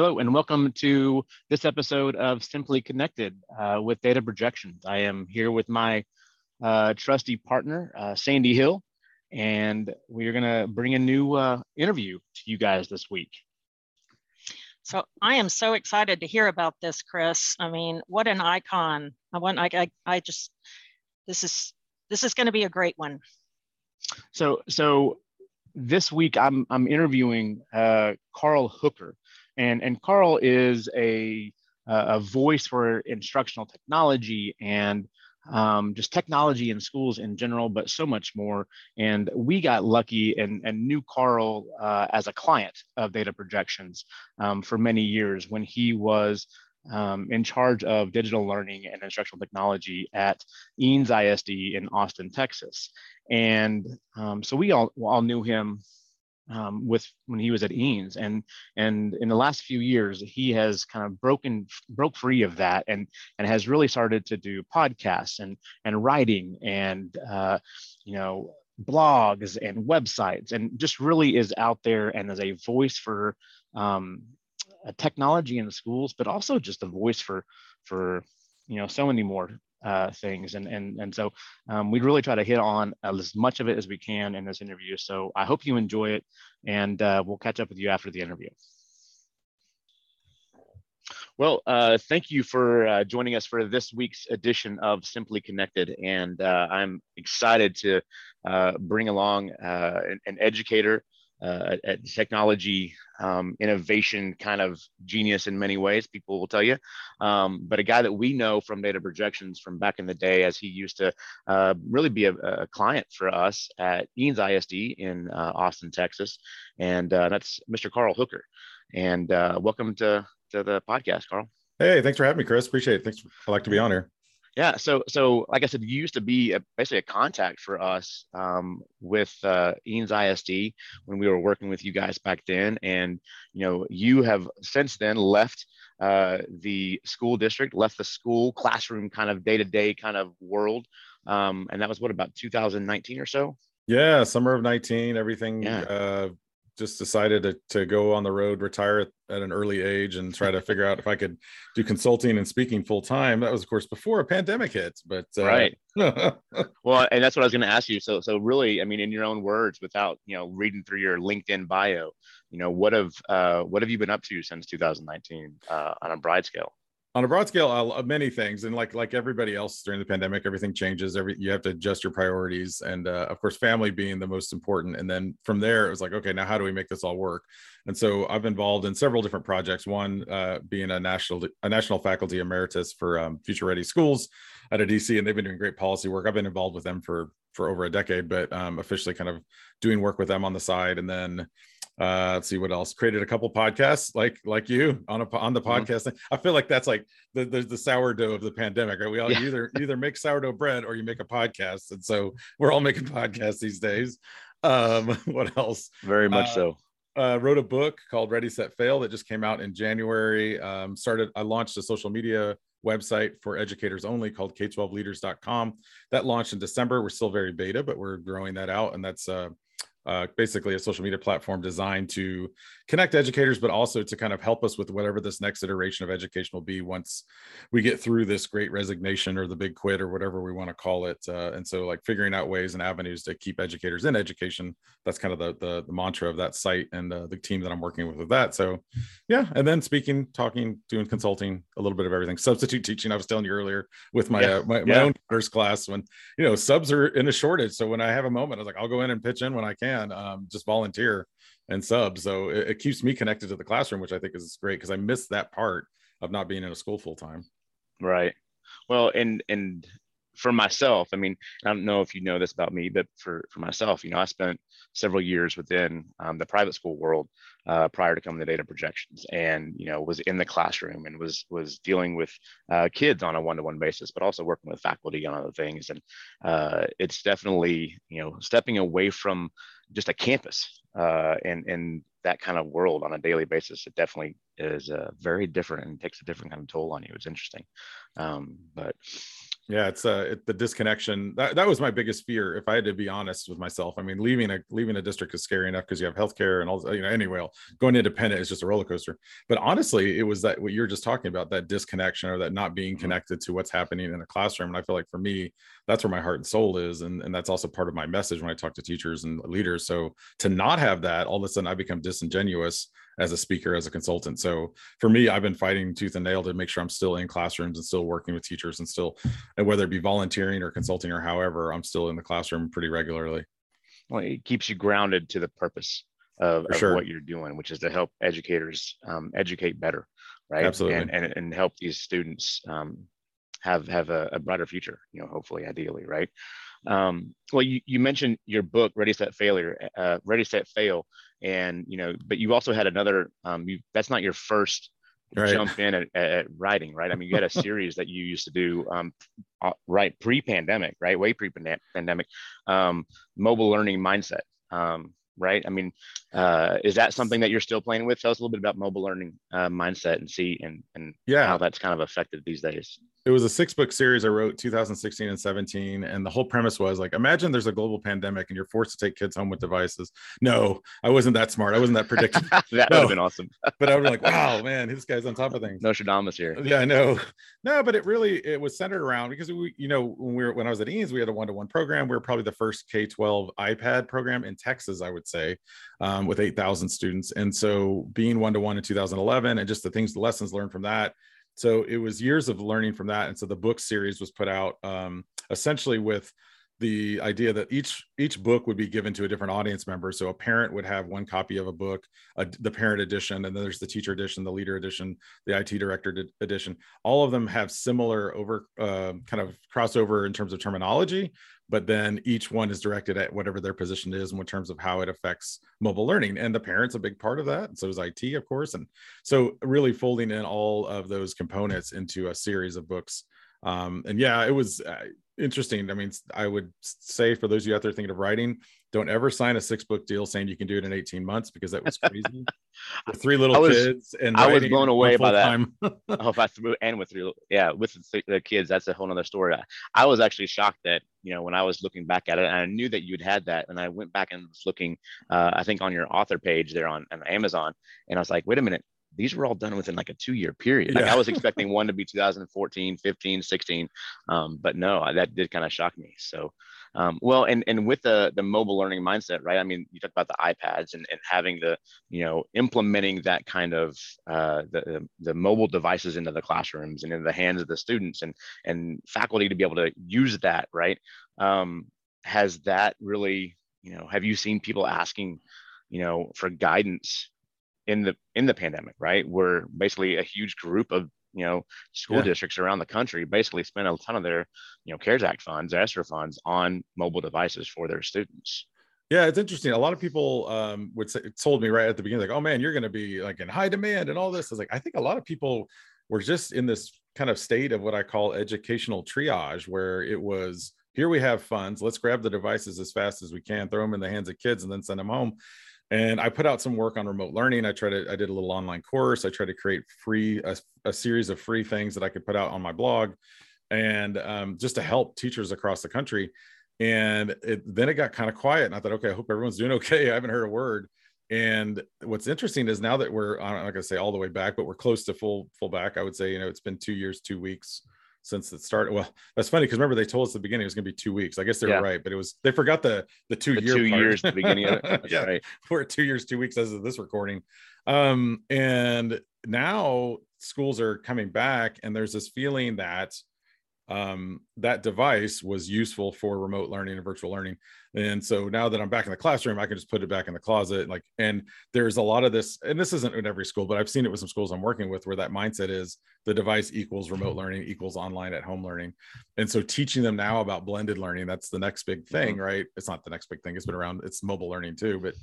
Hello, and welcome to this episode of Simply Connected uh, with Data Projections. I am here with my uh, trusty partner, uh, Sandy Hill, and we're going to bring a new uh, interview to you guys this week. So I am so excited to hear about this, Chris. I mean, what an icon! I want, I, I, I just, this is, this is going to be a great one. So, so this week I'm I'm interviewing uh, Carl Hooker, and and Carl is a a voice for instructional technology and um, just technology in schools in general, but so much more. And we got lucky and, and knew Carl uh, as a client of data projections um, for many years when he was um, in charge of digital learning and instructional technology at Eanes ISD in Austin, Texas. And um, so we all, all knew him um, with when he was at Eanes, and and in the last few years he has kind of broken broke free of that and and has really started to do podcasts and and writing and uh, you know blogs and websites and just really is out there and as a voice for um, technology in the schools, but also just a voice for for you know so many more uh, things. And, and, and so um, we really try to hit on as much of it as we can in this interview. So I hope you enjoy it and uh, we'll catch up with you after the interview. Well, uh, thank you for uh, joining us for this week's edition of Simply Connected. And uh, I'm excited to uh, bring along uh, an, an, educator, uh, a technology um, innovation kind of genius in many ways, people will tell you. Um, but a guy that we know from data projections from back in the day, as he used to uh, really be a, a, client for us at Eanes ISD in uh, Austin, Texas. And uh, that's Mr. Carl Hooker. And uh, welcome to, to the podcast, Carl. Hey, thanks for having me, Chris. Appreciate it. Thanks. I'd like to be on here yeah so so like i said you used to be a, basically a contact for us um, with uh, eanes isd when we were working with you guys back then and you know you have since then left uh, the school district left the school classroom kind of day-to-day kind of world um, and that was what about 2019 or so yeah summer of 19 everything yeah. uh, just decided to, to go on the road, retire at, an early age, and try to figure out if I could do consulting and speaking full time. That was, of course, before a pandemic hit. But uh, right. well, and that's what I was going to ask you. So, so really, I mean, in your own words, without you know reading through your LinkedIn bio, you know, what have uh, what have you been up to since 2019 uh, on a bride scale? On a broad scale uh, many things and like like everybody else during the pandemic everything changes every you have to adjust your priorities and uh, of course family being the most important and then from there it was like okay now how do we make this all work? And so i've been involved in several different projects one uh, being a national a national faculty emeritus for um, future ready schools at a dc and they've been doing great policy work. I've been involved with them for for over a decade but um, officially kind of doing work with them on the side and then uh let's see what else. Created a couple podcasts like like you on a on the mm-hmm. podcast. Mm-hmm. i feel like that's like the, the, the sourdough of the pandemic right? We all yeah. either either make sourdough bread or you make a podcast. And so we're all making podcasts these days. Um what else? Very much uh, so. uh, wrote a book called ready set fail that just came out in january. Um started i launched a social media website for educators only called k12leaders.com that launched in december. We're still very beta but we're growing that out. And that's uh uh, basically a social media platform designed to connect educators, but also to kind of help us with whatever this next iteration of education will be once we get through this great resignation or the big quit or whatever we want to call it. Uh, and so, like figuring out ways and avenues to keep educators in education. That's kind of the the, the mantra of that site and uh, the team that I'm working with with that. So, yeah. And then speaking, talking, doing consulting, a little bit of everything. Substitute teaching. I was telling you earlier with my yeah. uh, my, my yeah. own daughter's class when you know subs are in a shortage. So when I have a moment, I was like, I'll go in and pitch in when I can can um, just volunteer and sub. So it, it, keeps me connected to the classroom, which I think is great because I miss that part of not being in a school full time. Right. Well, and and for myself, I mean, I don't know if you know this about me, but for for myself, you know, I spent several years within um, the private school world uh, prior to coming to data projections, and you know, was in the classroom and was was dealing with uh, kids on a one to one basis, but also working with faculty on other things, and uh, it's definitely you know stepping away from just a campus uh, and and that kind of world on a daily basis. It definitely is uh, very different and takes a different kind of toll on you. It's interesting, um, but yeah it's uh it, the disconnection that, that was my biggest fear if i had to be honest with myself. I mean leaving a leaving a district is scary enough because you have healthcare and all you know anyway going independent is just a roller coaster. But honestly it was that what you're just talking about that disconnection or that not being mm-hmm. connected to what's happening in a classroom. And i feel like for me that's where my heart and soul is and, and that's also part of my message when i talk to teachers and leaders. So to not have that all of a sudden i become disingenuous as a speaker, as a consultant. So for me, I've been fighting tooth and nail to make sure I'm still in classrooms and still working with teachers and still, and whether it be volunteering or consulting or however, I'm still in the classroom pretty regularly. Well, it keeps you grounded to the purpose of, of sure. what you're doing, which is to help educators um, educate better, right? Absolutely, and and, and help these students um, have have a, a brighter future. You know, hopefully, ideally, right? Um, well, you, you mentioned your book, Ready Set Failure, uh, Ready Set Fail, and you know, but you also had another. Um, you, that's not your first right. jump in at, at, writing, right? I mean, you had a series that you used to do, um, uh, right, pre-pandemic, right, way pre-pandemic, um, mobile learning mindset. Um, right? I mean, uh, is that something that you're still playing with? Tell us a little bit about mobile learning uh, mindset and see and and yeah, how that's kind of affected these days it was a six book series I wrote 2016 and 17. And the whole premise was like, imagine there's a global pandemic and you're forced to take kids home with devices. No, I wasn't that smart. I wasn't that predictive. that no. would have been awesome. but I was like, wow, man, this guy's on top of things. No Nostradamus here. Yeah, I know. No, but it really, it was centered around because we, you know, when we were, when I was at Eanes, we had a one-to-one program. We were probably the first K-12 iPad program in Texas, I would say, um, with 8,000 students. And so being one-to-one in 2011 and just the things, the lessons learned from that, so it was years of learning from that. And so the book series was put out um, essentially with the idea that each each book would be given to a different audience member. So a parent would have one copy of a book a, the parent edition and then there's the teacher edition the leader edition the it director edition. All of them have similar over uh, kind of crossover in terms of terminology but then each one is directed at whatever their position is in terms of how it affects mobile learning and the parents a big part of that so is it of course and so really folding in all of those components into a series of books. Um, and yeah it was uh, interesting. I mean i would say for those of you out there thinking of writing don't ever sign a six book deal saying you can do it in 18 months because that was crazy. three little was, kids and I was blown away by that. oh, if I threw and with three, yeah, with the, the kids, that's a whole other story. I, I, was actually shocked that you know when I was looking back at it, and I knew that you'd had that, and I went back and was looking, uh, I think on your author page there on, on Amazon, and I was like, wait a minute, these were all done within like a two year period. Like yeah. I was expecting one to be 2014, 15, 16. Um, but no, that did kind of shock me. So um, well, and and with the the mobile learning mindset, right? I mean, you talk about the iPads and, and having the you know implementing that kind of uh, the the mobile devices into the classrooms and in the hands of the students and and faculty to be able to use that, right? Um, has that really you know have you seen people asking you know for guidance in the in the pandemic right where basically a huge group of you know school yeah. districts around the country basically spend a ton of their you know cares act funds ESSER funds on mobile devices for their students. Yeah it's interesting. A lot of people um, would say told me right at the beginning like oh man you're going to be like in high demand and all this. I was like i think a lot of people were just in this kind of state of what i call educational triage where it was here we have funds. Let's grab the devices as fast as we can throw them in the hands of kids and then send them home and i put out some work on remote learning. I tried to i did a little online course. I tried to create free a, a series of free things that i could put out on my blog and um, just to help teachers across the country. And it, then it got kind of quiet and i thought okay i hope everyone's doing okay. I haven't heard a word. And what's interesting is now that we're i'm not going to say all the way back but we're close to full full back i would say you know it's been two years two weeks since it started. Well, that's funny because remember they told us at the beginning it was going to be two weeks. I guess they yeah. right, but it was they forgot the the two the year two part. years the beginning of it. yeah, right. We're two years, two weeks as of this recording, um, and now schools are coming back, and there's this feeling that um, that device was useful for remote learning and virtual learning. And so now that I'm back in the classroom, I can just put it back in the closet. Like, and there's a lot of this, and this isn't in every school, but I've seen it with some schools I'm working with where that mindset is the device equals remote learning equals online at home learning. And so teaching them now about blended learning, that's the next big thing, right? It's not the next big thing. It's been around, it's mobile learning too, but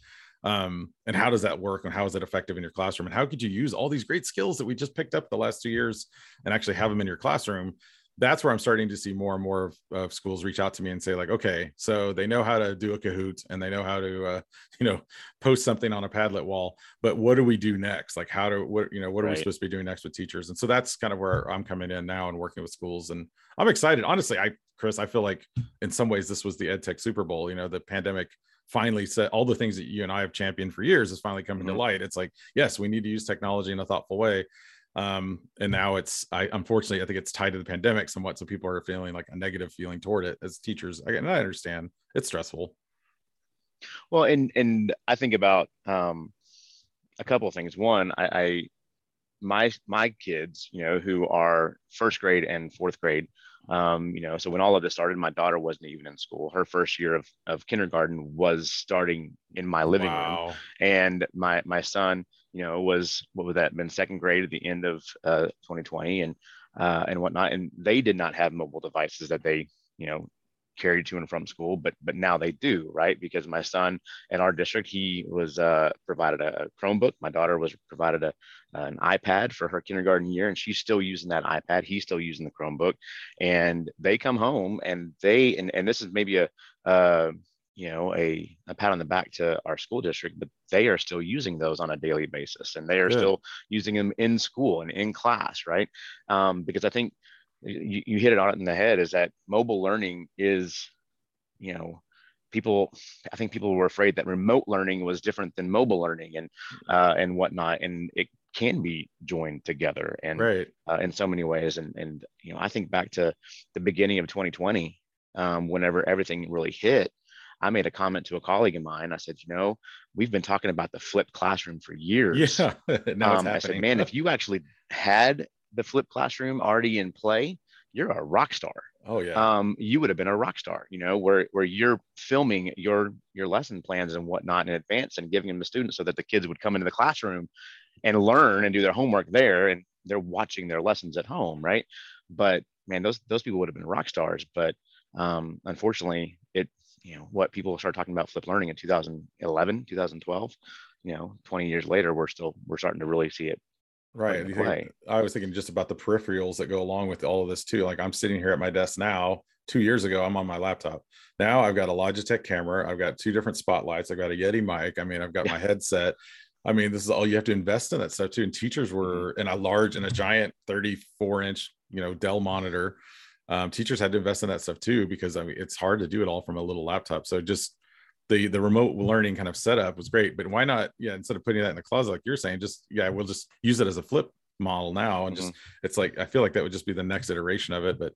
um, and how does that work and how is it effective in your classroom and how could you use all these great skills that we just picked up the last two years and actually have them in your classroom that's where I'm starting to see more and more of, of, schools reach out to me and say like, okay, so they know how to do a Kahoot and they know how to, uh, you know, post something on a Padlet wall, but what do we do next? Like, how do what you know, what are right. we supposed to be doing next with teachers? And so that's kind of where I'm coming in now and working with schools, and I'm excited. Honestly, I Chris, I feel like in some ways this was the ed tech Super Bowl. You know, the pandemic finally said all the things that you and I have championed for years is finally coming mm-hmm. to light. It's like, yes, we need to use technology in a thoughtful way um, and now it's i unfortunately i think it's tied to the pandemic somewhat so people are feeling like a negative feeling toward it as teachers and i understand. It's stressful. Well and and i think about um, a couple of things. One I, I my my kids you know who are first grade and fourth grade um, you know so when all of this started my daughter wasn't even in school. Her first year of, of kindergarten was starting in my living wow. room and my my son you know, was what would that have been second grade at the end of uh, 2020 and uh, and whatnot. And they did not have mobile devices that they, you know, carried to and from school, but but now they do, right? Because my son in our district, he was uh, provided a Chromebook. My daughter was provided a an iPad for her kindergarten year, and she's still using that iPad. He's still using the Chromebook, and they come home and they and and this is maybe a uh, you know a, a pat on the back to our school district but they are still using those on a daily basis and they are still using them in school and in class right um, because i think you, you hit it on it in the head is that mobile learning is you know people i think people were afraid that remote learning was different than mobile learning and uh, and whatnot and it can be joined together and right. uh, in so many ways and and you know i think back to the beginning of 2020 um, whenever everything really hit I made a comment to a colleague of mine. I said, you know, we've been talking about the flipped classroom for years. Yeah. now um, I said, man, if you actually had the flipped classroom already in play, you're a rock star. Oh yeah. Um, you would have been a rock star, you know, where where you're filming your your lesson plans and whatnot in advance and giving them to students so that the kids would come into the classroom and learn and do their homework there and they're watching their lessons at home, right? But man, those those people would have been rock stars. But um, unfortunately, you know what people start talking about flip learning in 2011 2012 you know 20 years later we're still we're starting to really see it right think, i was thinking just about the peripherals that go along with all of this too like i'm sitting here at my desk now two years ago i'm on my laptop now i've got a logitech camera i've got two different spotlights i've got a yeti mic i mean i've got my headset I mean, this is all you have to invest in that stuff too. And teachers were mm-hmm. in a large and a giant 34 inch, you know, Dell monitor um, teachers had to invest in that stuff too because I mean it's hard to do it all from a little laptop. So just the the remote learning kind of setup was great, but why not? Yeah, instead of putting that in the closet like you're saying, just yeah, we'll just use it as a flip model now and just mm-hmm. it's like I feel like that would just be the next iteration of it. But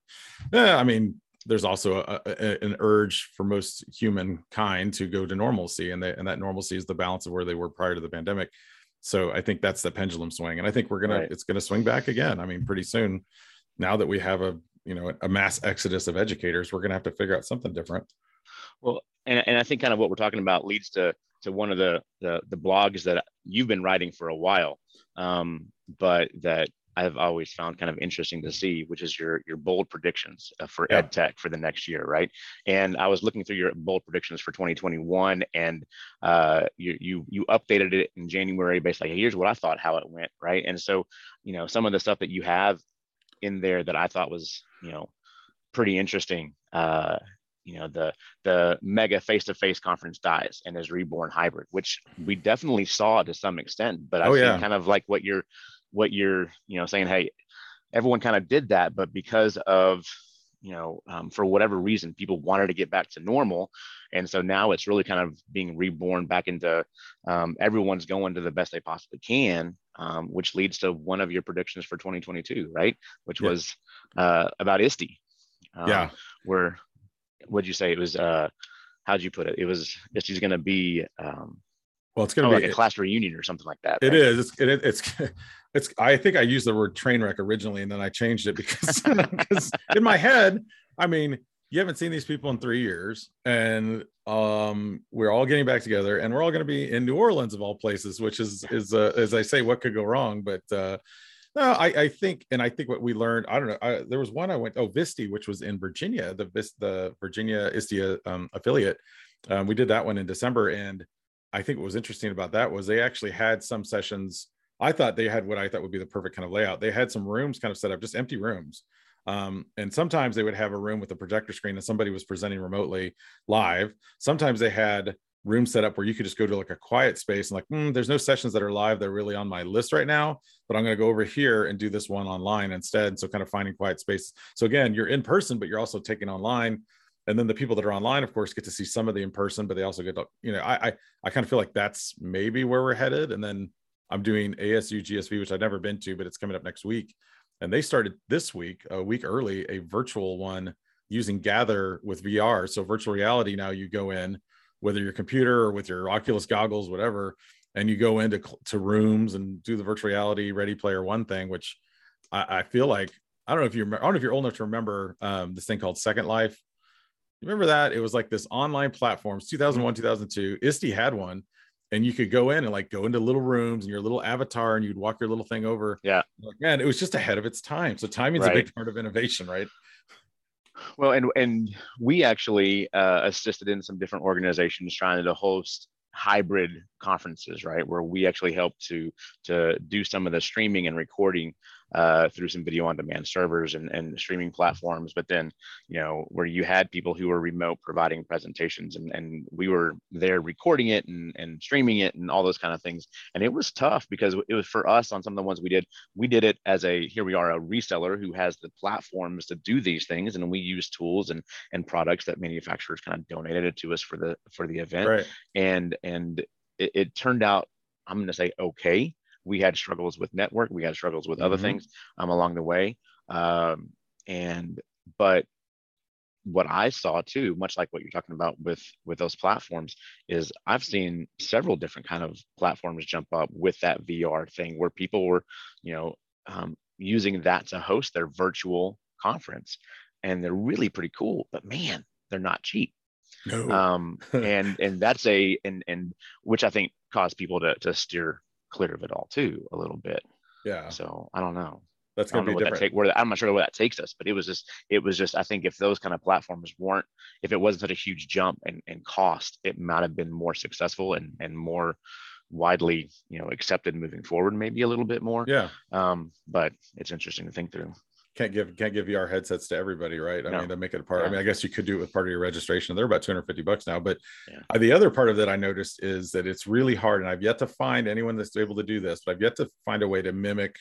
yeah, I mean there's also a, a, an urge for most humankind to go to normalcy and, they, and that normalcy is the balance of where they were prior to the pandemic so i think that's the pendulum swing and i think we're gonna right. it's gonna swing back again i mean pretty soon now that we have a you know a mass exodus of educators we're going to have to figure out something different well and, and i think kind of what we're talking about leads to to one of the the, the blogs that you've been writing for a while um, but that I've always found kind of interesting to see, which is your your bold predictions uh, for yeah. ed tech for the next year, right? And I was looking through your bold predictions for 2021, and uh, you you you updated it in January, based like here's what I thought how it went, right? And so, you know, some of the stuff that you have in there that I thought was, you know, pretty interesting. Uh, you know, the the mega face-to-face conference dies and is reborn hybrid, which we definitely saw to some extent. But I oh, think yeah. kind of like what you're what you're, you know, saying, hey, everyone kind of did that, but because of you know, um, for whatever reason, people wanted to get back to normal. And so now it's really kind of being reborn back into um, everyone's going to the best they possibly can um, which leads to one of your predictions for 2022, right? Which yeah. was uh, about ISTE. Um, yeah. Where, what'd you say? It was, uh, how'd you put it? It was, ISTE's going to be, um, well, it's going to oh, be like a class reunion or something like that. It right? is. It's, it, it's, it's, I think I used the word train wreck originally and then I changed it because, because in my head, I mean, you haven't seen these people in three years and um, we're all getting back together and we're all going to be in new orleans of all places which is is uh, as i say what could go wrong but uh, no I, I think and i think what we learned i don't know I, there was one i went oh VSTE which was in virginia the the virginia istia um, affiliate. Um, we did that one in december and i think what was interesting about that was they actually had some sessions. I thought they had what i thought would be the perfect kind of layout. They had some rooms kind of set up just empty rooms Um, and sometimes they would have a room with a projector screen and somebody was presenting remotely live. Sometimes they had room set up where you could just go to like a quiet space and like, mm, there's no sessions that are live. They're really on my list right now, but I'm going to go over here and do this one online instead. So kind of finding quiet space. So again, you're in person, but you're also taking online. And then the people that are online, of course, get to see some of the in person, but they also get to, you know, I, I, I kind of feel like that's maybe where we're headed. And then I'm doing ASU GSV, which I've never been to, but it's coming up next week. And they started this week, a week early, a virtual one using Gather with VR. So virtual reality. Now you go in whether your computer or with your Oculus goggles, whatever, and you go into to rooms and do the virtual reality Ready Player One thing, which I, I feel like I don't know if you I don't know if you're old enough to remember um, this thing called Second Life. You remember that? It was like this online platform, 2001, 2002. ISTE had one, and you could go in and like go into little rooms and your little avatar, and you'd walk your little thing over. Yeah, like, man, it was just ahead of its time. So timing is right. a big part of innovation, right? Well, and and we actually uh, assisted in some different organizations trying to host hybrid conferences, right, where we actually help to to do some of the streaming and recording uh, through some video on demand servers and, and streaming platforms. But then, you know, where you had people who were remote providing presentations and, and we were there recording it and, and streaming it and all those kind of things. And it was tough because it was for us on some of the ones we did, we did it as a, here we are, a reseller who has the platforms to do these things. And we use tools and, and products that manufacturers kind of donated it to us for the, for the event. Right. And, and it, it turned out, I'm going to say, okay we had struggles with network we had struggles with mm-hmm. other things um, along the way um, and but what i saw too much like what you're talking about with with those platforms is i've seen several different kind of platforms jump up with that vr thing where people were you know um, using that to host their virtual conference and they're really pretty cool but man they're not cheap no. um and and that's a and and which i think caused people to to steer clear of it all too a little bit. Yeah. So I don't know. That's gonna be different. Take, where I'm not sure where that takes us, but it was just it was just I think if those kind of platforms weren't if it wasn't such a huge jump in, in cost, it might have been more successful and and more widely you know accepted moving forward maybe a little bit more. Yeah. Um, but it's interesting to think through can't give can't give VR headsets to everybody, right? I no. mean, they make it a part. Yeah. I mean, I guess you could do it with part of your registration. They're about 250 bucks now. But yeah. Uh, the other part of that I noticed is that it's really hard, and I've yet to find anyone that's able to do this. But I've yet to find a way to mimic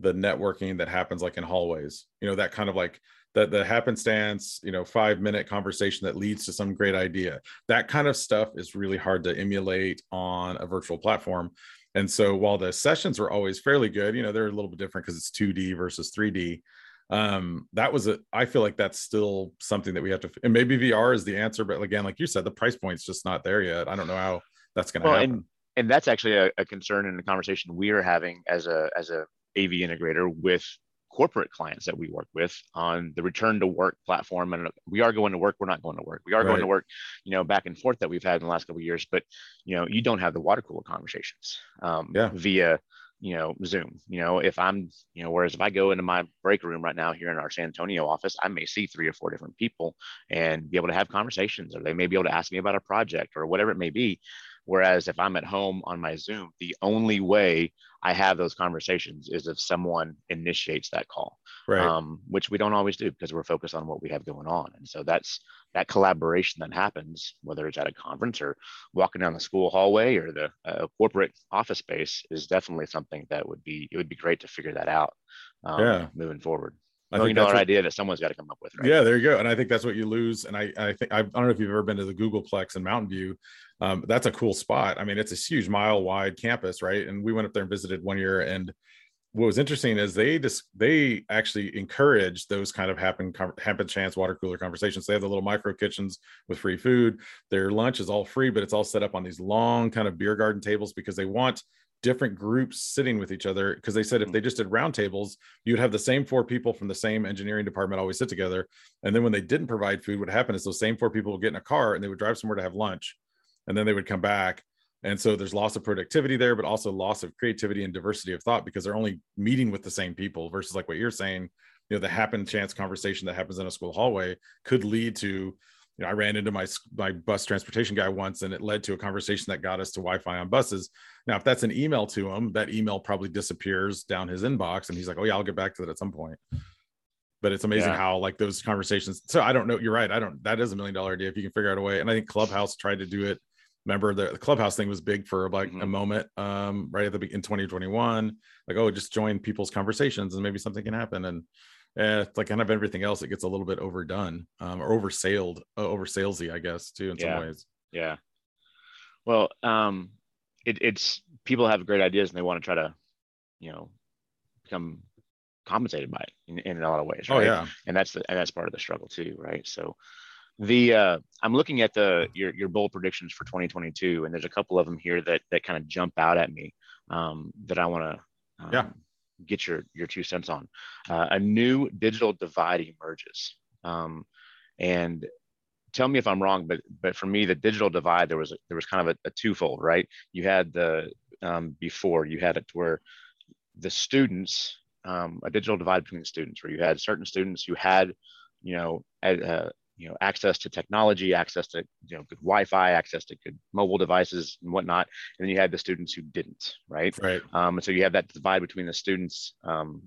the networking that happens like in hallways. You know, that kind of like the the happenstance, you know, five minute conversation that leads to some great idea. That kind of stuff is really hard to emulate on a virtual platform. And so while the sessions were always fairly good, you know, they're a little bit different because it's 2D versus 3D um that was a i feel like that's still something that we have to and maybe vr is the answer but again like you said the price point's just not there yet i don't know how that's going to well, happen and, and that's actually a, a concern in the conversation we're having as a as a av integrator with corporate clients that we work with on the return to work platform and we are going to work we're not going to work we are right. going to work you know back and forth that we've had in the last couple of years but you know you don't have the water cooler conversations um, yeah. via you know zoom you know if i'm you know whereas if i go into my break room right now here in our san antonio office i may see three or four different people and be able to have conversations or they may be able to ask me about a project or whatever it may be whereas if i'm at home on my zoom the only way I have those conversations is if someone initiates that call, right. um, which we don't always do because we're focused on what we have going on. And so that's that collaboration that happens, whether it's at a conference or walking down the school hallway or the uh, corporate office space, is definitely something that would be it would be great to figure that out. Um, yeah. moving forward. I think that's what, idea that someone's got to come up with, right? Yeah, there you go. And I think that's what you lose. And I, I think I, don't know if you've ever been to the Googleplex in Mountain View. Um, that's a cool spot. I mean, it's a huge mile wide campus, right? And we went up there and visited one year. And what was interesting is they just they actually encourage those kind of happen happen chance water cooler conversations. They have the little micro kitchens with free food. Their lunch is all free, but it's all set up on these long kind of beer garden tables because they want different groups sitting with each other because they said if they just did roundtables, you'd have the same four people from the same engineering department always sit together. And then when they didn't provide food, what happened is those same four people would get in a car and they would drive somewhere to have lunch, and then they would come back. And so there's loss of productivity there, but also loss of creativity and diversity of thought because they're only meeting with the same people versus like what you're saying, you know, the happen chance conversation that happens in a school hallway could lead to you know, I ran into my my bus transportation guy once, and it led to a conversation that got us to Wi-Fi on buses. Now, if that's an email to him, that email probably disappears down his inbox, and he's like, "Oh yeah, I'll get back to that at some point." but it's amazing Yeah. how like those conversations. So I don't know. You're right. I don't. That is a million dollar idea if you can figure out a way. And I think Clubhouse tried to do it. Remember the, the Clubhouse thing was big for like a Mhm. moment, um, right at the in 2021. Like, oh, just join people's conversations and maybe something can happen. And eh, it's like kind of everything else, it gets a little bit overdone um, or oversailed, uh, over salesy, I guess, too, in Yeah. some ways. Yeah. Well, um, it, it's people have great ideas and they want to try to, you know, become compensated by it in, in a lot of ways. Oh right? yeah, and that's the and that's part of the struggle too, right? So the uh, I'm looking at the your your bold predictions for 2022, and there's a couple of them here that that kind of jump out at me um, that I want to um, Yeah. get your your two cents on. Uh, a new digital divide emerges, um, and tell me if I'm wrong, but but for me the digital divide there was a, there was kind of a, a twofold, right? You had the um, before you had it where the students um, a digital divide between the students where you had certain students who had you know a- uh, you know access to technology access to you know good wi-fi access to good mobile devices and whatnot and then you had the students who didn't right right. um, and so you have that divide between the students um,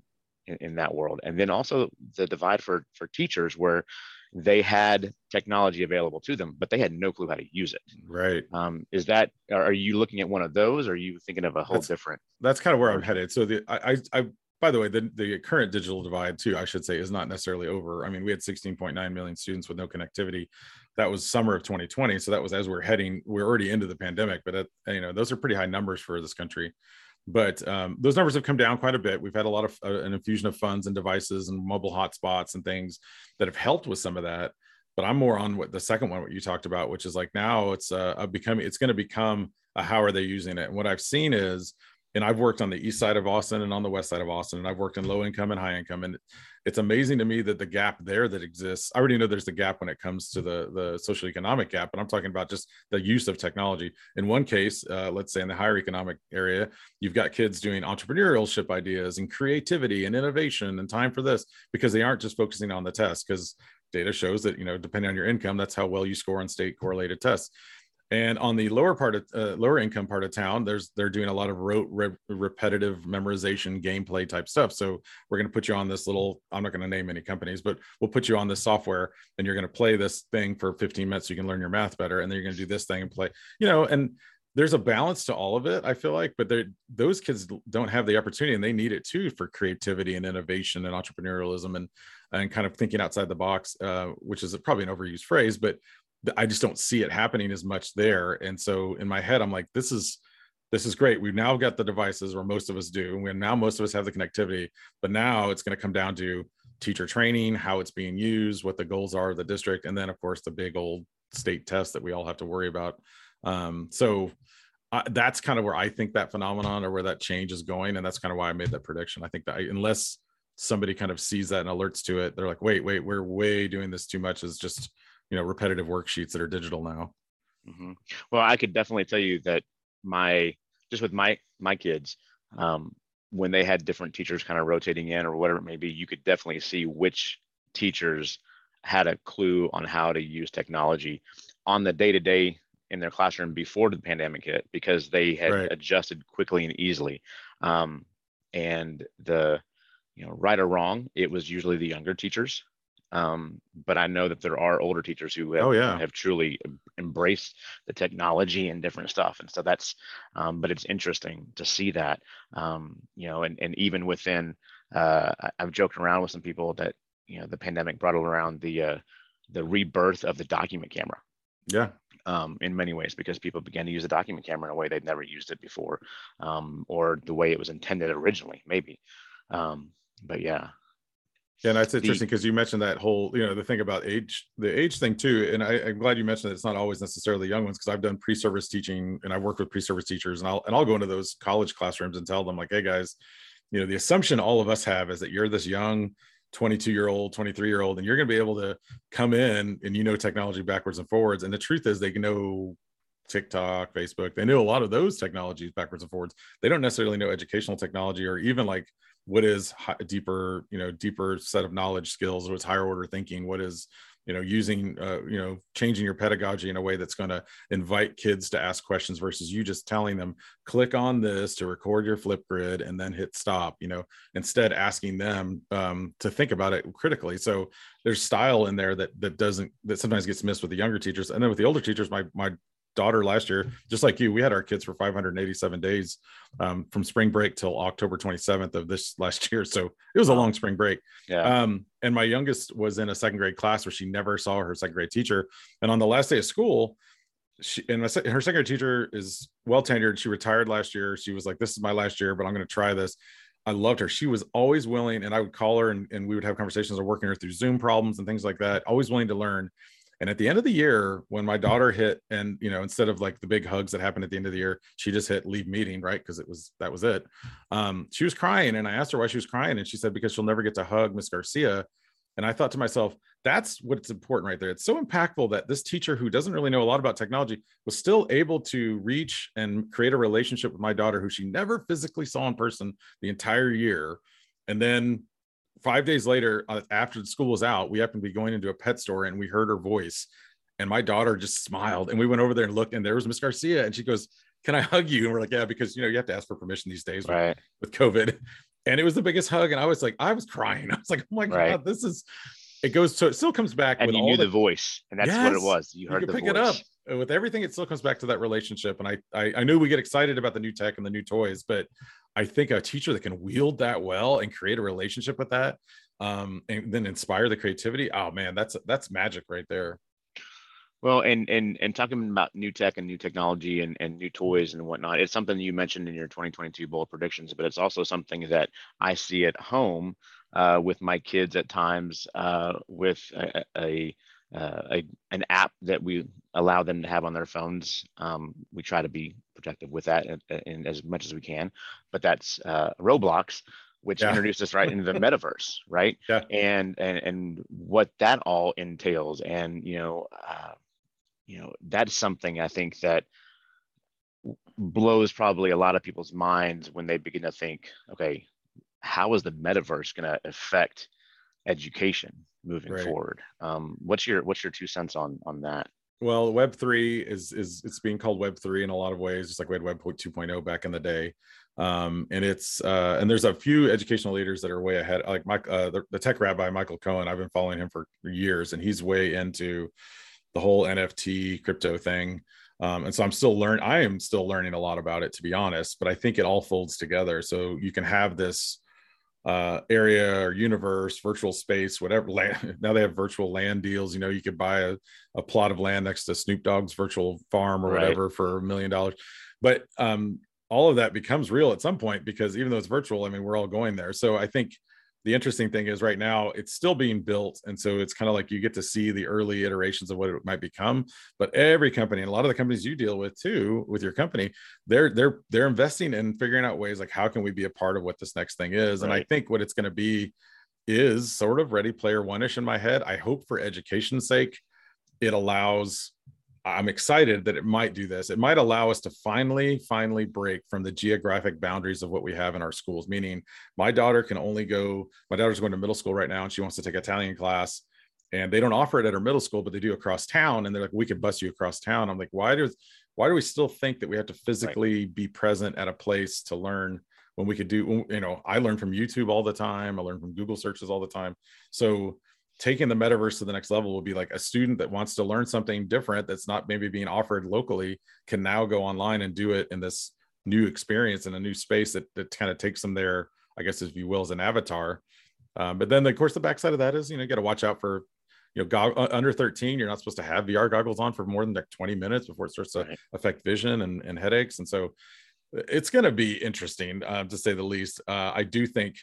in, in that world and then also the divide for for teachers where they had technology available to them but they had no clue how to use it Right. um, is that are you looking at one of those or are you thinking of a whole That's- different That's kind of where I'm headed. So the I I, I by the way, the, the current digital divide too, I should say, is not necessarily over. I mean, we had 16.9 million students with no connectivity. That was summer of 2020. So that was as we're heading, we're already into the pandemic, but at, you know, those are pretty high numbers for this country. But um, those numbers have come down quite a bit. We've had a lot of uh, an infusion of funds and devices and mobile hotspots and things that have helped with some of that. But I'm more on what the second one, what you talked about, which is like now it's uh, becoming, it's going to become a how are they using it? And what I've seen is and I've worked on the east side of Austin and on the west side of Austin, and I've worked in low income and high income, and it's amazing to me that the gap there that exists. I already know there's the gap when it comes to the the social economic gap, but I'm talking about just the use of technology. In one case, uh, let's say in the higher economic area, you've got kids doing entrepreneurship ideas and creativity and innovation and time for this because they aren't just focusing on the test because data shows that you know depending on your income that's how well you score on state correlated tests and on the lower part of uh, lower income part of town, there's they're doing a lot of rote, re- repetitive memorization, gameplay type stuff. So we're going to put you on this little. I'm not going to name any companies, but we'll put you on this software, and you're going to play this thing for 15 minutes so you can learn your math better, and then you're going to do this thing and play. You know, and there's a balance to all of it. I feel like, but those kids don't have the opportunity, and they need it too for creativity and innovation and entrepreneurialism and and kind of thinking outside the box, uh, which is probably an overused phrase, but I just don't see it happening as much there. And so in my head, I'm like, this is this is great. We've now got the devices, or most of us do. And now most of us have the connectivity, but now it's going to come down to teacher training, how it's being used, what the goals are of the district, and then of course the big old state test that we all have to worry about. Um, so uh, that's kind of where I think that phenomenon or where that change is going, and that's kind of why I made that prediction. I think that I, unless somebody kind of sees that and alerts to it, they're like, wait, wait, we're way doing this too much. Is just you know repetitive worksheets that are digital now hmm Well, I could definitely tell you that my just with my my kids, um, when they had different teachers kind of rotating in or whatever it may be, you could definitely see which teachers had a clue on how to use technology on the day to day in their classroom before the pandemic hit because they had Right. adjusted quickly and easily. Um, and the, you know, right or wrong, it was usually the younger teachers. Um, but I know that there are older teachers who have, Oh, yeah. have truly embraced the technology and different stuff. And so that's, um, but it's interesting to see that, um, you know, and, and even within, uh, I- I've joked around with some people that, you know, the pandemic brought around the, uh, the rebirth of the document camera yeah um, in many ways because people began to use the document camera in a way they'd never used it before um, or the way it was intended originally maybe um, but yeah yeah and that's interesting because you mentioned that whole you know the thing about age the age thing too and I, i'm glad you mentioned that it's not always necessarily young ones because i've done pre-service teaching and i work with pre-service teachers and i'll and i'll go into those college classrooms and tell them like hey guys you know the assumption all of us have is that you're this young 22 year old 23 year old and you're going to be able to come in and you know technology backwards and forwards and the truth is they know tiktok facebook they know a lot of those technologies backwards and forwards. They don't necessarily know educational technology or even like what is high, deeper you know deeper set of knowledge skills what's higher order thinking? What is you know using uh, you know changing your pedagogy in a way that's going to invite kids to ask questions versus you just telling them click on this to record your Flipgrid and then hit stop you know instead asking them um, to think about it critically. So there's style in there that that doesn't that sometimes gets missed with the younger teachers. And then with the older teachers my my daughter last year, just like you, we had our kids for 587 days um, from spring break till October 27th of this last year. So it was a long spring break. Yeah. Um, and my youngest was in a second grade class where she never saw her second grade teacher. And on the last day of school, she and my, her second grade teacher is well tenured. She retired last year. She was like, "This is my last year, but I'm going to try this." I loved her. She was always willing, and I would call her and, and we would have conversations of working her through Zoom problems and things like that. Always willing to learn. And at the end of the year, when my daughter hit, and you know, instead of like the big hugs that happened at the end of the year, she just hit leave meeting, right? Because it was that was it. Um, she was crying, and I asked her why she was crying, and she said because she'll never get to hug Miss Garcia. And I thought to myself, that's what's important right there. It's so impactful that this teacher who doesn't really know a lot about technology was still able to reach and create a relationship with my daughter who she never physically saw in person the entire year. And then five days later, uh, after the school was out, we happened to be going into a pet store and we heard her voice. And my daughter just smiled. And we went over there and looked, and there was Miss Garcia. And she goes, Can I hug you? And we're like, Yeah, because you know, you have to ask for permission these days right. with, with COVID. And it was the biggest hug. And I was like, I was crying. I was like, Oh my Right. God, this is it goes so it still comes back And with you all knew the, the voice, and that's what it was. You you heard can the pick voice. it up with everything it still comes back to that relationship and I, I i knew we get excited about the new tech and the new toys but i think a teacher that can wield that well and create a relationship with that um and then inspire the creativity oh man that's that's magic right there. Well, and and and talking about new tech and new technology and, and new toys and whatnot, it's something you mentioned in your 2022 bold predictions, but it's also something that I see at home uh, with my kids at times uh, with a, a, uh, a an app that we allow them to have on their phones. Um, we try to be protective with that as much as we can, but that's uh, Roblox, which Yeah. introduced us right into the metaverse, right? Yeah. And and and what that all entails, and you know. Uh, you know that's something i think that blows probably a lot of people's minds when they begin to think okay how is the metaverse going to affect education moving Right. forward. Um, what's your what's your two cents on on that? Well web 3 is is it's being called web 3 in a lot of ways just like we had web 2.0 back in the day. Um, and it's uh, and there's a few educational leaders that are way ahead like mike uh, the, the tech rabbi michael cohen i've been following him for years and he's way into the whole nft crypto thing. Um, and so i'm still learning i am still learning a lot about it to be honest but i think it all folds together. So you can have this uh, area or universe, virtual space, whatever. Land, now they have virtual land deals. You know, you could buy a, a plot of land next to Snoop Dogg's virtual farm or Right. whatever for a million dollars. But um, all of that becomes real at some point because even though it's virtual, I mean, we're all going there. So I think the interesting thing is right now it's still being built. And so it's kind of like you get to see the early iterations of what it might become. But every company and a lot of the companies you deal with too, with your company, they're they're they're investing in figuring out ways like how can we be a part of what this next thing is. And I think what it's going to be is sort of ready player one-ish in my head. I hope for education's sake, it allows I'm excited that it might do this. It might allow us to finally, finally break from the geographic boundaries of what we have in our schools. Meaning, my daughter can only go. My daughter's going to middle school right now, and she wants to take Italian class, and they don't offer it at her middle school, but they do across town. And they're like, "We could bus you across town." I'm like, "Why does? Why do we still think that we have to physically be present at a place to learn when we could do? You know, I learn from YouTube all the time. I learn from Google searches all the time. So taking the metaverse to the next level will be like a student that wants to learn something different that's not maybe being offered locally can now go online and do it in this new experience in a new space that, that kind of takes them there i guess if you will as an avatar. Um, but then of course the backside of that is you know you got to watch out for you know go- uh, under 13 you're not supposed to have vr goggles on for more than like 20 minutes before it starts to Right. affect vision and, and headaches. And so it's going to be interesting um, to say the least. Uh, i do think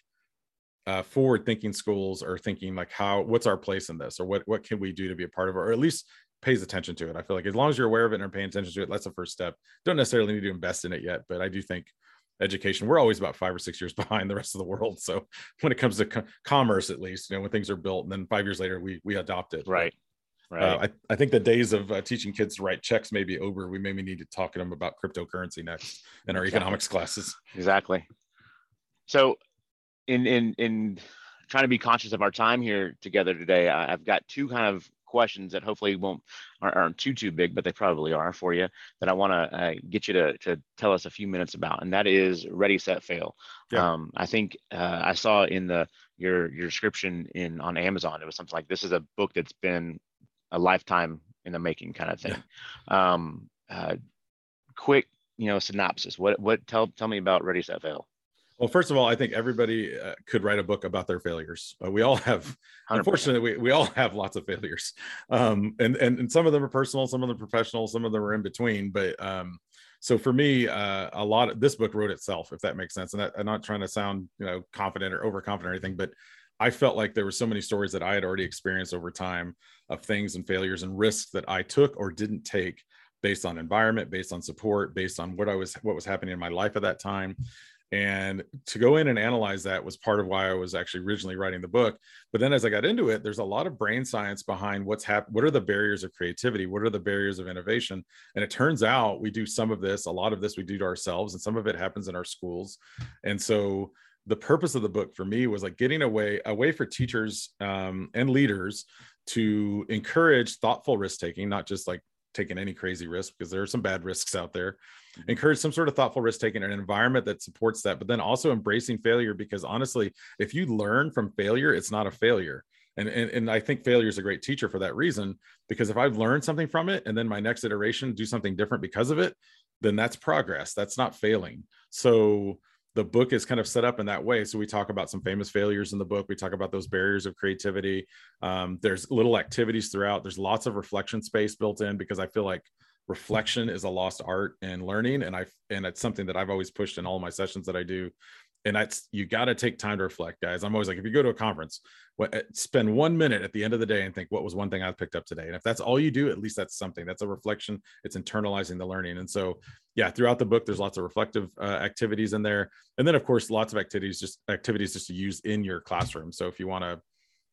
uh, forward thinking schools are thinking like how what's our place in this? Or what what can we do to be a part of it? Or at least pays attention to it i feel like. As long as you're aware of it and are paying attention to it that's the first step. Don't necessarily need to invest in it yet but i do think education we're always about five or six years behind the rest of the world. So when it comes to co- commerce at least you know when things are built and then five years later we we adopt it. Right right uh, I, I think the days of uh, teaching kids to write checks may be over. We maybe need to talk to them about cryptocurrency next in our Exactly. economics classes. Exactly. So in in in trying to be conscious of our time here together today, I, have got two kind of questions that hopefully won't aren't, aren't too too big, but they probably are for you that I want to uh, get you to to tell us a few minutes about, and that is ready, set, fail. Yeah. Um, I think uh, I saw in the your your description in on Amazon, it was something like this is a book that's been a lifetime in the making kind of thing. Yeah. Um, uh, quick, you know, synopsis. What what tell tell me about Ready Set Fail. Well, first of all, I think everybody uh, could write a book about their failures. Uh, we all have, 100%. unfortunately, we, we all have lots of failures. Um, and, and, and some of them are personal, some of them are professional, some of them are in between. But um, so for me, uh, a lot of this book wrote itself, if that makes sense. And that, I'm not trying to sound, you know, confident or overconfident or anything, but I felt like there were so many stories that I had already experienced over time of things and failures and risks that I took or didn't take based on environment, based on support, based on what I was, what was happening in my life at that time and to go in and analyze that was part of why I was actually originally writing the book. But then as I got into it, there's a lot of brain science behind what's happening. What are the barriers of creativity? What are the barriers of innovation? And it turns out we do some of this, a lot of this we do to ourselves, and some of it happens in our schools. And so the purpose of the book for me was like getting away a way for teachers um, and leaders to encourage thoughtful risk taking, not just like taking any crazy risk because there are some bad risks out there. Mm-hmm. Encourage some sort of thoughtful risk taking, an environment that supports that, but then also embracing failure because honestly, if you learn from failure, it's not a failure. And, and, and I think failure is a great teacher for that reason because if I've learned something from it and then my next iteration do something different because of it, then that's progress. That's not failing. So the book is kind of set up in that way. So we talk about some famous failures in the book. We talk about those barriers of creativity. Um, there's little activities throughout. There's lots of reflection space built in because I feel like reflection is a lost art in learning, and I and it's something that I've always pushed in all my sessions that I do. And that's you got to take time to reflect guys. I'm always like if you go to a conference what, eh, spend one minute at the end of the day and think what was one thing i picked up today? And if that's all you do at least that's something. That's a reflection. It's internalizing the learning. And so yeah throughout the book there's lots of reflective uh, activities in there. And then of course lots of activities just activities just to use in your classroom. So if you want to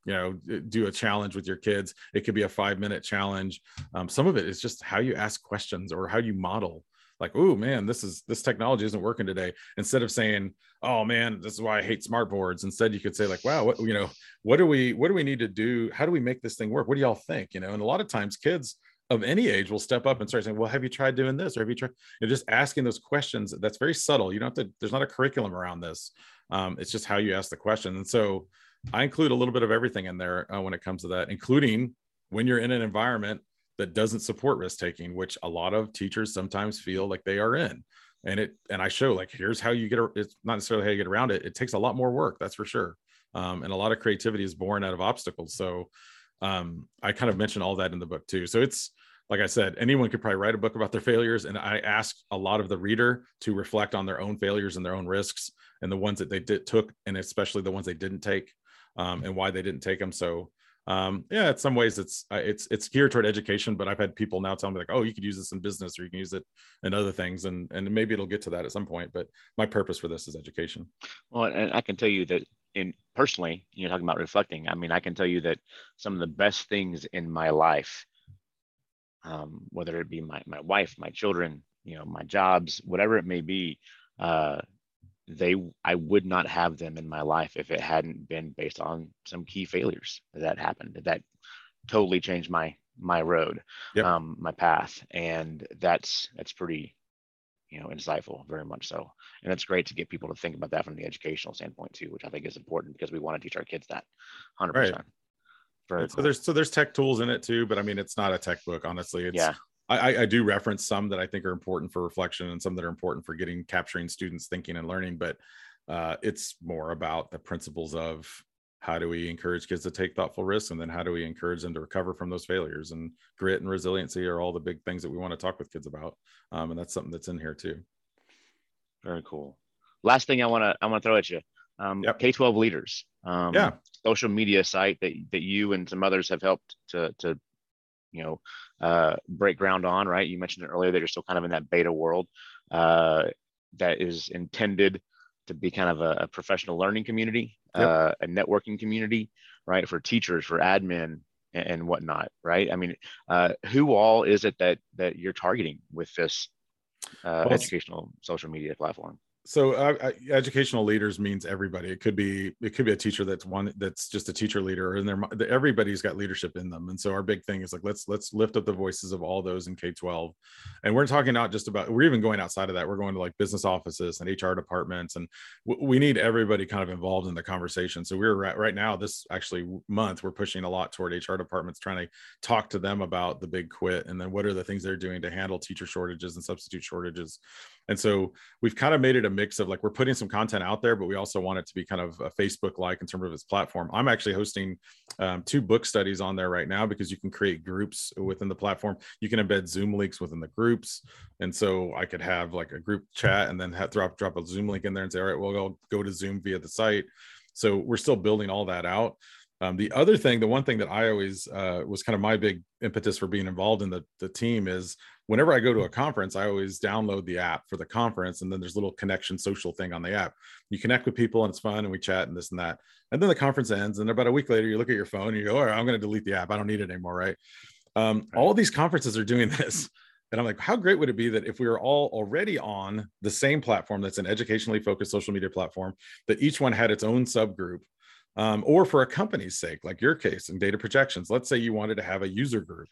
you know do a challenge with your kids it could be a five minute challenge um, some of it is just how you ask questions or how you model like, oh man, this is this technology isn't working today. Instead of saying, oh man, this is why I hate smart boards. Instead, you could say like, wow, what you know, what do we what do we need to do? How do we make this thing work? What do y'all think? You know, and a lot of times kids of any age will step up and start saying, well, have you tried doing this? Or have you tried, you know, just asking those questions. That's very subtle. You don't have to, there's not a curriculum around this. Um, it's just how you ask the question. And so I include a little bit of everything in there uh, when it comes to that, including when you're in an environment that doesn't support risk taking which a lot of teachers sometimes feel like they are in. And it and i show like here's how you get it's not necessarily how you get around it. It takes a lot more work that's for sure. Um, and a lot of creativity is born out of obstacles. So um, i kind of mention all that in the book too. So it's like i said anyone could probably write a book about their failures and i ask a lot of the reader to reflect on their own failures and their own risks and the ones that they did took and especially the ones they didn't take um, and why they didn't take them so um, yeah, in some ways it's uh, it's it's geared toward education, but I've had people now tell me like, oh, you could use this in business or you can use it in other things, and and maybe it'll get to that at some point. But my purpose for this is education. Well, and I can tell you that in personally, you're talking about reflecting. I mean, I can tell you that some of the best things in my life, um, whether it be my my wife, my children, you know, my jobs, whatever it may be, uh, they I would not have them in my life if it hadn't been based on some key failures that happened that totally changed my my road yep. um my path and that's that's pretty you know insightful very much so and it's great to get people to think about that from the educational standpoint too which i think is important because we want to teach our kids that 100% right. Very so cool. there's so there's tech tools in it too but i mean it's not a tech book honestly it's yeah I, I, do reference some that I think are important for reflection and some that are important for getting capturing students thinking and learning, but uh, it's more about the principles of how do we encourage kids to take thoughtful risks and then how do we encourage them to recover from those failures and grit and resiliency are all the big things that we want to talk with kids about um, and that's something that's in here too. Very cool. Last thing i want to i want to throw at you um, yep. k-12 leaders um, yeah. social media site that, that you and some others have helped to, to you know uh, break ground on right? You mentioned it earlier that you're still kind of in that beta world uh, that is intended to be kind of a, a professional learning community yep. uh, a networking community right? For teachers for admin and, and whatnot right? I mean uh, who all is it that that you're targeting with this uh, well, educational social media platform so uh, educational leaders means everybody. It could be it could be a teacher that's one that's just a teacher leader and they're everybody's got leadership in them. And so our big thing is like let's let's lift up the voices of all those in k-12 and we're talking not just about we're even going outside of that. We're going to like business offices and hr departments and w- we need everybody kind of involved in the conversation. So we're right, right now this actually month we're pushing a lot toward hr departments trying to talk to them about the big quit and then what are the things they're doing to handle teacher shortages and substitute shortages and so we've kind of made it a mix of like we're putting some content out there, but we also want it to be kind of a Facebook like in terms of its platform. I'm actually hosting um, two book studies on there right now because you can create groups within the platform. You can embed Zoom links within the groups. And so I could have like a group chat and then have, drop, drop a Zoom link in there and say, all right, well, go, go to Zoom via the site. So we're still building all that out. Um, the other thing, the one thing that I always uh, was kind of my big impetus for being involved in the, the team is whenever I go to a conference, I always download the app for the conference. And then there's a little connection social thing on the app. You connect with people and it's fun and we chat and this and that. And then the conference ends. And about a week later, you look at your phone and you go, all right, I'm going to delete the app. I don't need it anymore. Right. Um, all these conferences are doing this. And I'm like, how great would it be that if we were all already on the same platform that's an educationally focused social media platform, that each one had its own subgroup um, or for a company's sake, like your case in data projections, let's say you wanted to have a user group,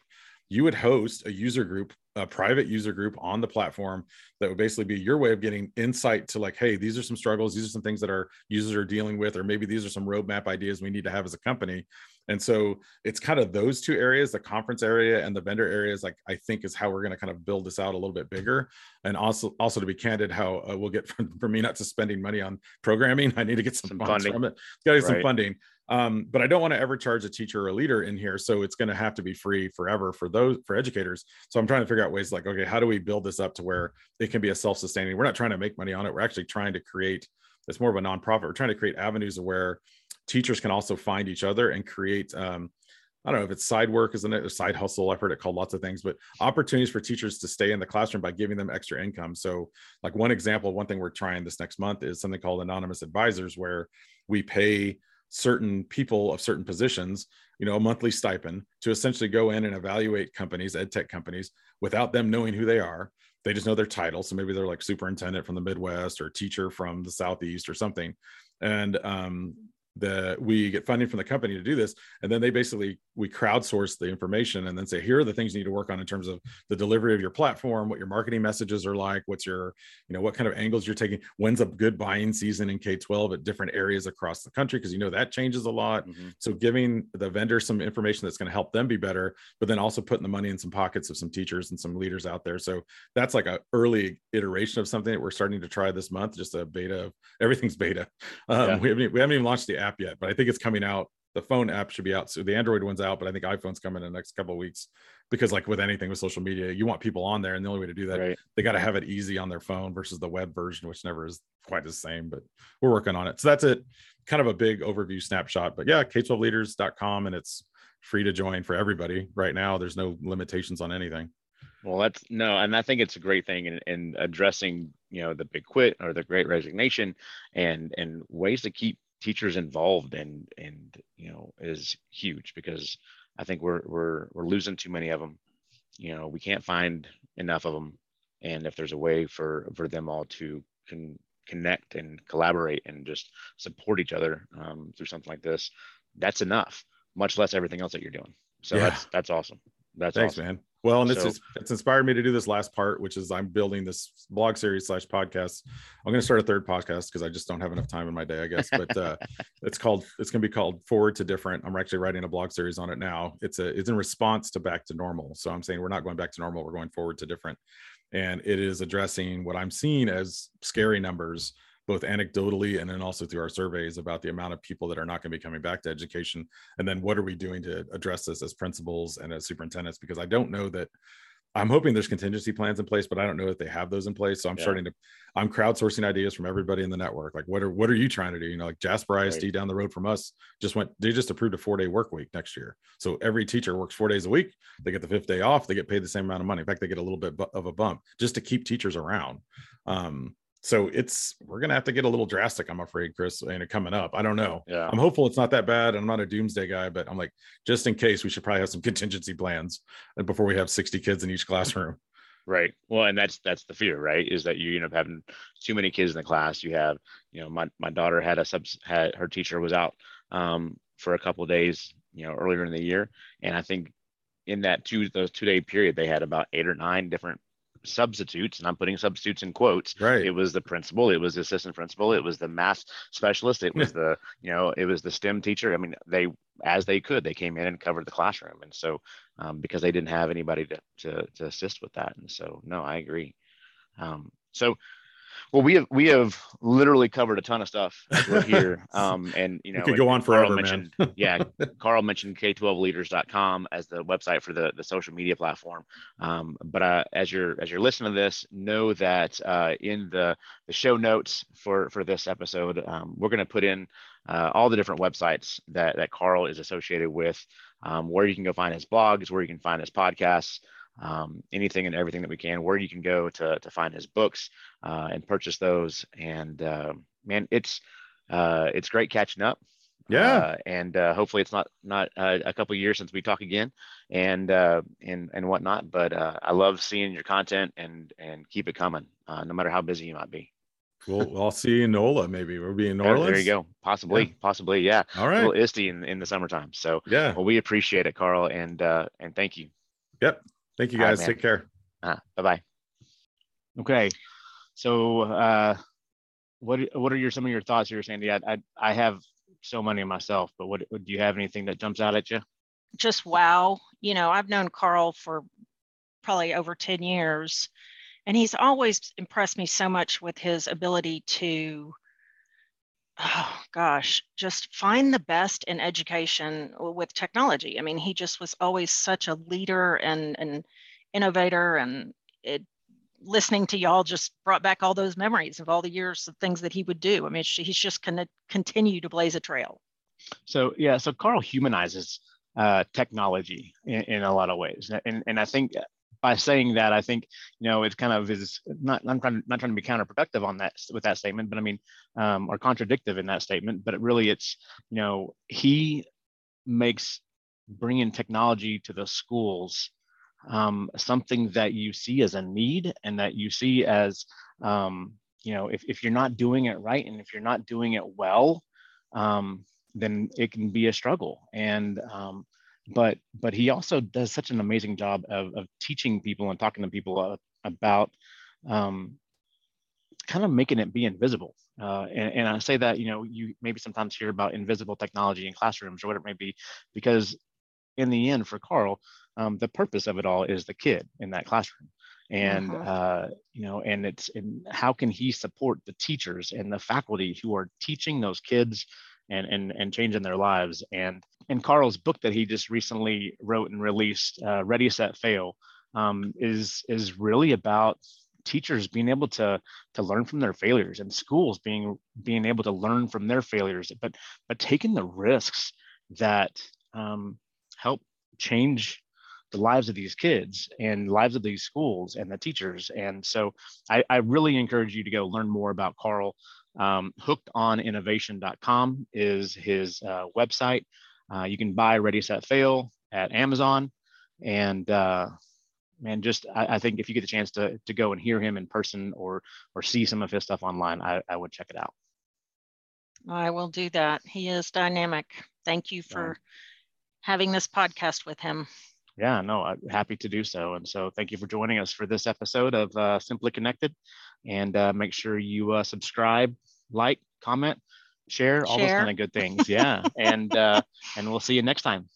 you would host a user group, a private user group on the platform that would basically be your way of getting insight to like, hey, these are some struggles, these are some things that our users are dealing with, or maybe these are some roadmap ideas we need to have as a company. And so it's kind of those two areas, the conference area and the vendor areas, like I think is how we're going to kind of build this out a little bit bigger. And also, also to be candid, how uh, we'll get from, for me not to spending money on programming, I need to get some, some funding from it. Got to get right. some funding. Um, but I don't want to ever charge a teacher or a leader in here, so it's going to have to be free forever for those for educators. So I'm trying to figure out ways like, okay, how do we build this up to where it can be a self-sustaining? We're not trying to make money on it. We're actually trying to create. It's more of a nonprofit. We're trying to create avenues of where teachers can also find each other and create um, I don't know if it's side work, isn't it? A side hustle effort. It called lots of things, but opportunities for teachers to stay in the classroom by giving them extra income. So, like one example, one thing we're trying this next month is something called anonymous advisors, where we pay certain people of certain positions, you know, a monthly stipend to essentially go in and evaluate companies, ed tech companies, without them knowing who they are. They just know their title. So maybe they're like superintendent from the Midwest or teacher from the Southeast or something. And um, that we get funding from the company to do this and then they basically we crowdsource the information and then say here are the things you need to work on in terms of the delivery of your platform what your marketing messages are like what's your you know what kind of angles you're taking when's a good buying season in k-12 at different areas across the country because you know that changes a lot mm-hmm. so giving the vendor some information that's going to help them be better but then also putting the money in some pockets of some teachers and some leaders out there so that's like a early iteration of something that we're starting to try this month just a beta of everything's beta um, yeah. we, haven't, we haven't even launched the app yet, but I think it's coming out. The phone app should be out. So the Android one's out, but I think iPhone's coming in the next couple of weeks because like with anything with social media, you want people on there. And the only way to do that, right. they got to have it easy on their phone versus the web version, which never is quite the same, but we're working on it. So that's it. Kind of a big overview snapshot, but yeah, k12leaders.com and it's free to join for everybody right now. There's no limitations on anything. Well, that's no, and I think it's a great thing in, in addressing, you know, the big quit or the great resignation and and ways to keep teachers involved and and you know is huge because I think we're we're we're losing too many of them. You know, we can't find enough of them, and if there's a way for for them all to can connect and collaborate and just support each other um, through something like this, that's enough. Much less everything else that you're doing. So yeah. that's that's awesome. That's thanks, awesome. man. Well, and so, it's it's inspired me to do this last part, which is I'm building this blog series slash podcast. I'm going to start a third podcast because I just don't have enough time in my day, I guess. But uh, it's called it's going to be called Forward to Different. I'm actually writing a blog series on it now. It's a it's in response to Back to Normal. So I'm saying we're not going back to normal. We're going forward to different, and it is addressing what I'm seeing as scary numbers both anecdotally and then also through our surveys about the amount of people that are not going to be coming back to education. And then what are we doing to address this as principals and as superintendents? Because i don't know that i'm hoping there's contingency plans in place but i don't know if they have those in place. So i'm yeah. starting to i'm crowdsourcing ideas from everybody in the network. Like what are what are you trying to do? You know like jasper isd right. down the road from us just went they just approved a four day work week next year. So every teacher works four days a week. They get the fifth day off. They get paid the same amount of money. In fact they get a little bit of a bump just to keep teachers around. Um, so it's we're gonna have to get a little drastic, I'm afraid, Chris, and coming up. I don't know. Yeah. I'm hopeful it's not that bad. I'm not a doomsday guy, but I'm like, just in case, we should probably have some contingency plans before we have 60 kids in each classroom. Right. Well, and that's that's the fear, right? Is that you end up having too many kids in the class. You have, you know, my my daughter had a sub had her teacher was out um, for a couple of days, you know, earlier in the year, and I think in that two those two day period they had about eight or nine different substitutes and i'm putting substitutes in quotes right. it was the principal it was the assistant principal it was the math specialist it was the you know it was the stem teacher. I mean they as they could they came in and covered the classroom. And so um, because they didn't have anybody to, to, to assist with that. And so no i agree. Um, so well, we have we have literally covered a ton of stuff as we're here. Um, and you know, we could go on forever, man. yeah, Carl mentioned K12leaders.com as the website for the, the social media platform. Um, but uh, as you're as you're listening to this, know that uh, in the the show notes for for this episode, um, we're going to put in uh, all the different websites that that Carl is associated with, um, where you can go find his blogs, where you can find his podcasts um, anything and everything that we can, where you can go to, to find his books uh, and purchase those. And uh, man, it's uh, it's great catching up. Yeah, uh, and uh, hopefully it's not not uh, a couple years since we talk again, and and and whatnot. But I love seeing your content and and keep it coming, no matter how busy you might be. Well, I'll see you in NOLA. Maybe we'll be in Orleans. There you go. Possibly, yeah. possibly. Yeah. All right. A little ISTE in, in the summertime. So yeah. Well, we appreciate it, Carl, and uh, and thank you. Yep. Thank you guys. Right, Take care. Uh, bye bye. Okay. So, uh, what what are your some of your thoughts here, Sandy? I, I, I have so many myself, but what do you have anything that jumps out at you? Just wow. You know, I've known Carl for probably over 10 years, and he's always impressed me so much with his ability to oh gosh, just find the best in education with technology. I mean, he just was always such a leader and an innovator, and it, listening to y'all just brought back all those memories of all the years of things that he would do. I mean, he's just going to continue to blaze a trail. So yeah, so Carl humanizes uh, technology in, in, a lot of ways, and and I think by saying that, I think you know it's kind of is not I'm trying not trying to be counterproductive on that with that statement, but I mean um, or contradictive in that statement. But it really, it's you know he makes bringing technology to the schools um, something that you see as a need and that you see as um, you know if, if you're not doing it right and if you're not doing it well um, then it can be a struggle and um, but but he also does such an amazing job of, of teaching people and talking to people about um, kind of making it be invisible. Uh, and, and, I say that you know you maybe sometimes hear about invisible technology in classrooms or whatever it may be, because in the end, for Carl, um, the purpose of it all is the kid in that classroom. And uh-huh. uh, you know, and it's and how can he support the teachers and the faculty who are teaching those kids and and and changing their lives. And in Carl's book that he just recently wrote and released, uh, Ready Set Fail, um, is is really about teachers being able to to learn from their failures and schools being being able to learn from their failures, but but taking the risks that um, help change the lives of these kids and lives of these schools and the teachers. And so I, I really encourage you to go learn more about Carl. Um, hookedoninnovation.com is his uh, website. Uh, you can buy Ready Set Fail at Amazon, and uh, man, just I, I, think if you get the chance to to go and hear him in person or or see some of his stuff online, I, I would check it out. I will do that. He is dynamic. Thank you for having this podcast with him. Yeah, no, I'm happy to do so. And so thank you for joining us for this episode of uh, Simply Connected. And uh, make sure you uh, subscribe, like, comment, share, all those kind of good things. Yeah. and uh, and we'll see you next time.